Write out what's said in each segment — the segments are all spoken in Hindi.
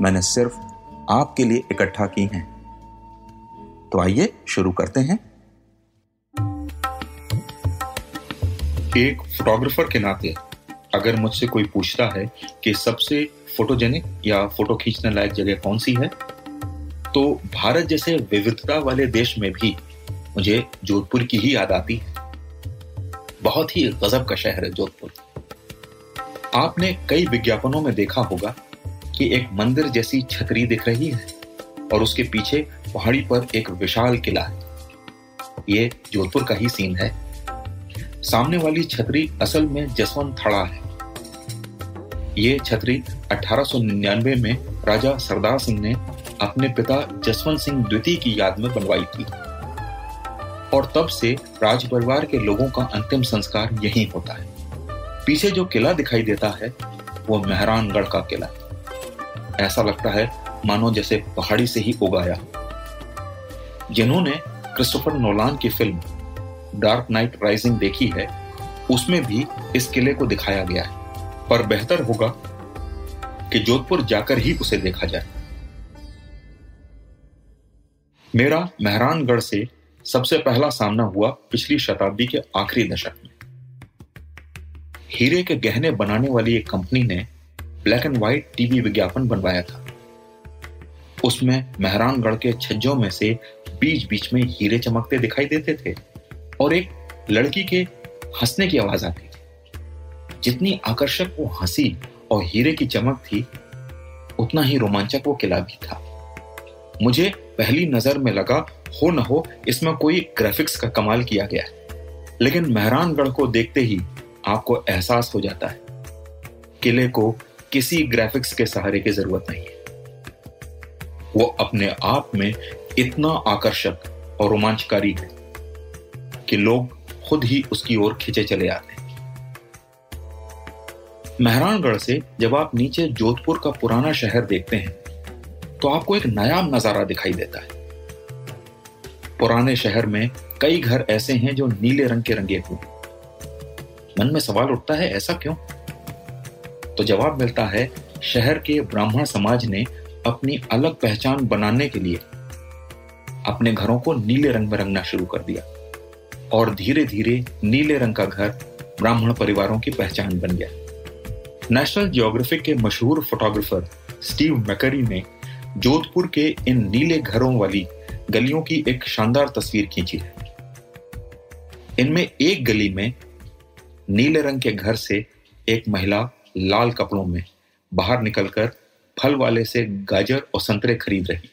मैंने सिर्फ़ आपके लिए इकट्ठा की हैं। तो आइए शुरू करते हैं। एक फोटोग्राफर के नाते अगर मुझसे कोई पूछता है कि सबसे फोटोजेनिक या फ़ोटो खींचने लायक जगह कौन सी है तो भारत जैसे विविधता वाले देश में भी मुझे जोधपुर की ही याद आती है। बहुत ही गजब का शहर है जोधपुर। आपने कई विज्ञापनों में देखा होगा कि एक मंदिर जैसी छतरी दिख रही है और उसके पीछे पहाड़ी पर एक विशाल किला है। ये जोधपुर का ही सीन है। सामने वाली छतरी असल में जसवंत थड़ा है। ये छतरी 1899 में राजा सरदार सिंह ने अपने पिता जसवंत सिंह द्वितीय की याद में बनवाई थी। और तब से राज परिवार के लोगों का अंतिम संस्कार यही होता है। पीछे जो किला दिखाई देता है, वो मेहरानगढ़ का किला है। ऐसा लगता है मानो जैसे पहाड़ी से ही उगाया जिन्होंने क्रिस्टोफर नोलान की फ़िल्म डार्क नाइट राइजिंग देखी है, उसमें भी इस किले को दिखाया गया है। पर बेहतर होगा कि जोधपुर जाकर ही उसे देखा जाए। मेरा मेहरानगढ़ से सबसे पहला सामना हुआ पिछली शताब्दी के आखिरी दशक में। हीरे के गहने बनाने वाली एक कंपनी ने ब्लैक एंड व्हाइट टीवी विज्ञापन बनवाया था। उसमें मेहरानगढ़ के छज्जों में से बीच बीच में हीरे चमकते दिखाई देते थे और एक लड़की के हंसने की आवाज़ आती थी। जितनी आकर्षक वो हँसी और हीरे की चमक थी, उतना ही रोमांचक वो किला भी था। मुझे पहली नज़र में लगा, हो न हो, इसमें कोई ग्राफिक्स का कमाल किया गया है। लेकिन मेहरानगढ़ को देखते ही आपको एहसास हो जाता है। किले को किसी ग्राफिक्स के सहारे की ज़रूरत नहीं है। वो अपने आप में इतना आकर्षक और रोमांचकारी है कि लोग खुद ही उसकी ओर खींचे चले आते हैं। मेहरानगढ़ से जब आप नीचे जोधपुर का पुराना शहर देखते हैं तो आपको एक नया नज़ारा दिखाई देता है। पुराने शहर में कई घर ऐसे हैं जो नीले रंग के रंगे हुए मन में सवाल उठता है, ऐसा क्यों? तो जवाब मिलता है, शहर के ब्राह्मण समाज ने अपनी अलग पहचान बनाने के लिए अपने घरों को नीले रंग में रंगना शुरू कर दिया और धीरे धीरे नीले रंग का घर ब्राह्मण परिवारों की पहचान बन गया। नेशनल जियोग्राफिक के मशहूर फोटोग्राफर स्टीव मैकरी ने जोधपुर के इन नीले घरों वाली गलियों की एक शानदार तस्वीर खींची है। इनमें एक गली में नीले रंग के घर से एक महिला लाल कपड़ों में बाहर निकलकर फल वाले से गाजर और संतरे खरीद रही।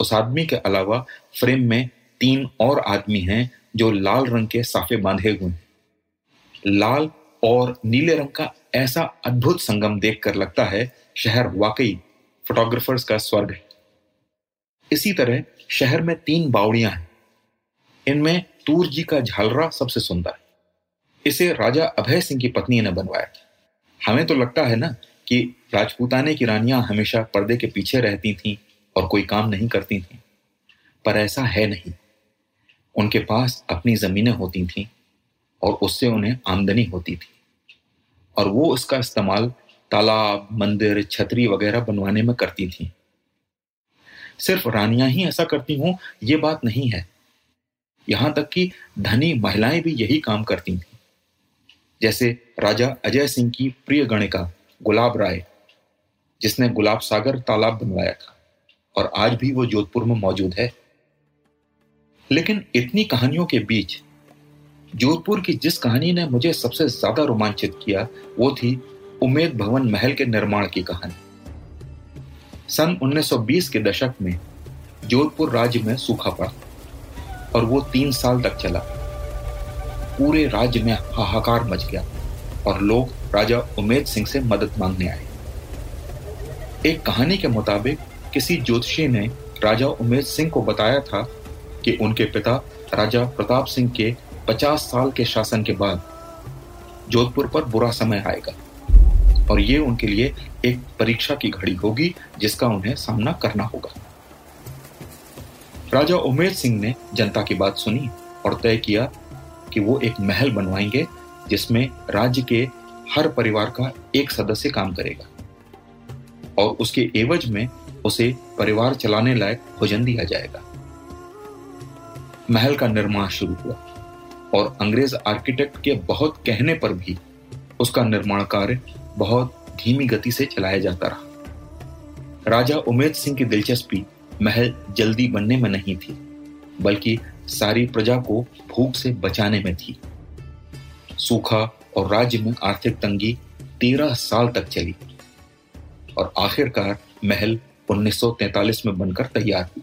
उस आदमी के अलावा फ्रेम में तीन और आदमी हैं जो लाल रंग के साफे बांधे हुए हैं। लाल और नीले रंग का ऐसा अद्भुत संगम देखकर लगता है शहर वाकई फोटोग्राफर्स का स्वर्ग है। इसी तरह शहर में तीन बावड़ियाँ हैं। इनमें तूर जी का झालरा सबसे सुंदर है। इसे राजा अभय सिंह की पत्नी ने बनवाया था। हमें तो लगता है ना कि राजपूताने की रानियाँ हमेशा पर्दे के पीछे रहती थीं और कोई काम नहीं करती थीं। पर ऐसा है नहीं। उनके पास अपनी जमीनें होती थीं और उससे उन्हें आमदनी होती थी। और वो उसका इस्तेमाल तालाब, मंदिर, छतरी वगैरह बनवाने में करती थी। सिर्फ़ रानियाँ ही ऐसा करती हूँ, ये बात नहीं है। यहाँ तक कि धनी महिलाएँ भी यही काम करती थी। जैसे राजा अजय सिंह की प्रिय गणिका गुलाब राय, जिसने गुलाब सागर तालाब बनवाया था, और आज भी वो जोधपुर में मौजूद है। लेकिन इतनी कहानियों के बीच, जोधपुर की जिस कहानी ने मुझे सबसे ज़्यादा रोमांचित किया, वो थी उमेद भवन महल के निर्माण की कहानी। सन 1920 के दशक में जोधपुर राज्य में सूखा पड़ा, और वो तीन साल तक चला। पूरे राज्य में हाहाकार मच गया और लोग राजा उमेद सिंह से मदद मांगने आए। एक कहानी के मुताबिक, किसी ज्योतिषी ने राजा उमेद सिंह को बताया था कि उनके पिता राजा प्रताप सिंह के 50 साल के शासन के बाद जोधपुर पर बुरा समय आएगा और ये उनके लिए एक परीक्षा की घड़ी होगी जिसका उन्हें सामना करना होगा। राजा उमेद सिंह ने जनता की बात सुनी और तय किया कि वो एक महल बनवाएँगे जिसमें राज्य के हर परिवार का एक सदस्य काम करेगा और उसके एवज में उसे परिवार चलाने लायक भोजन दिया जाएगा। महल का निर्माण शुरू हुआ और अंग्रेज़ आर्किटेक्ट के बहुत कहने पर भी उसका निर्माण कार्य बहुत धीमी गति से चलाया जाता रहा। राजा उमेद सिंह की दिलचस्पी महल जल्दी बनने में नहीं थी, बल्कि सारी प्रजा को भूख से बचाने में थी। सूखा और राज्य में आर्थिक तंगी तेरह साल तक चली और आखिरकार महल 1943 में बनकर तैयार हुआ।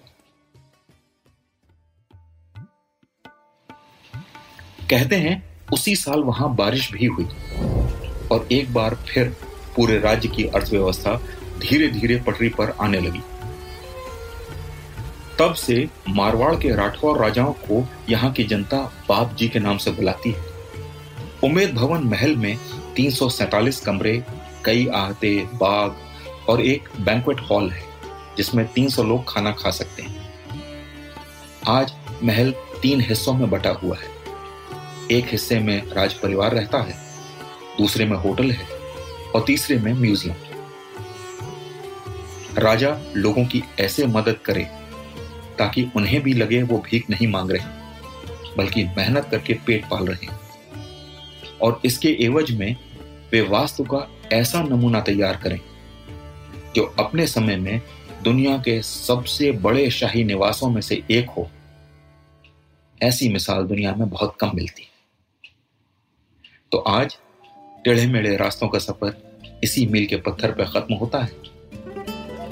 कहते हैं, उसी साल वहाँ बारिश भी हुई और एक बार फिर पूरे राज्य की अर्थव्यवस्था धीरे धीरे पटरी पर आने लगी। तब से मारवाड़ के राठौर राजाओं को यहाँ की जनता बाप जी के नाम से बुलाती है। उमेद भवन महल में तीन कमरे, कई आहते बाग और एक बैंकवेट हॉल है, जिसमें 300 लोग खाना खा सकते हैं। आज महल तीन हिस्सों में बटा हुआ है। एक हिस्से में राज परिवार रहता है, दूसरे में होटल है और तीसरे में म्यूज़ियम। राजा लोगों की ऐसे मदद करे ताकि उन्हें भी लगे वो भीख नहीं मांग रहे, बल्कि मेहनत करके पेट पाल रहे हैं। और इसके एवज में वे वास्तु का ऐसा नमूना तैयार करें, जो अपने समय में दुनिया के सबसे बड़े शाही निवासों में से एक हो। ऐसी मिसाल दुनिया में बहुत कम मिलती। है तो आज टेढ़े मेढ़े रास्तों का सफ़र इसी मील के पत्थर पर खत्म होता है।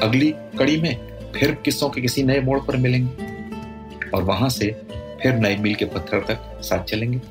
अगली कड़ी में फिर किस्सों के किसी नए मोड़ पर मिलेंगे और वहाँ से फिर नए मील के पत्थर तक साथ चलेंगे।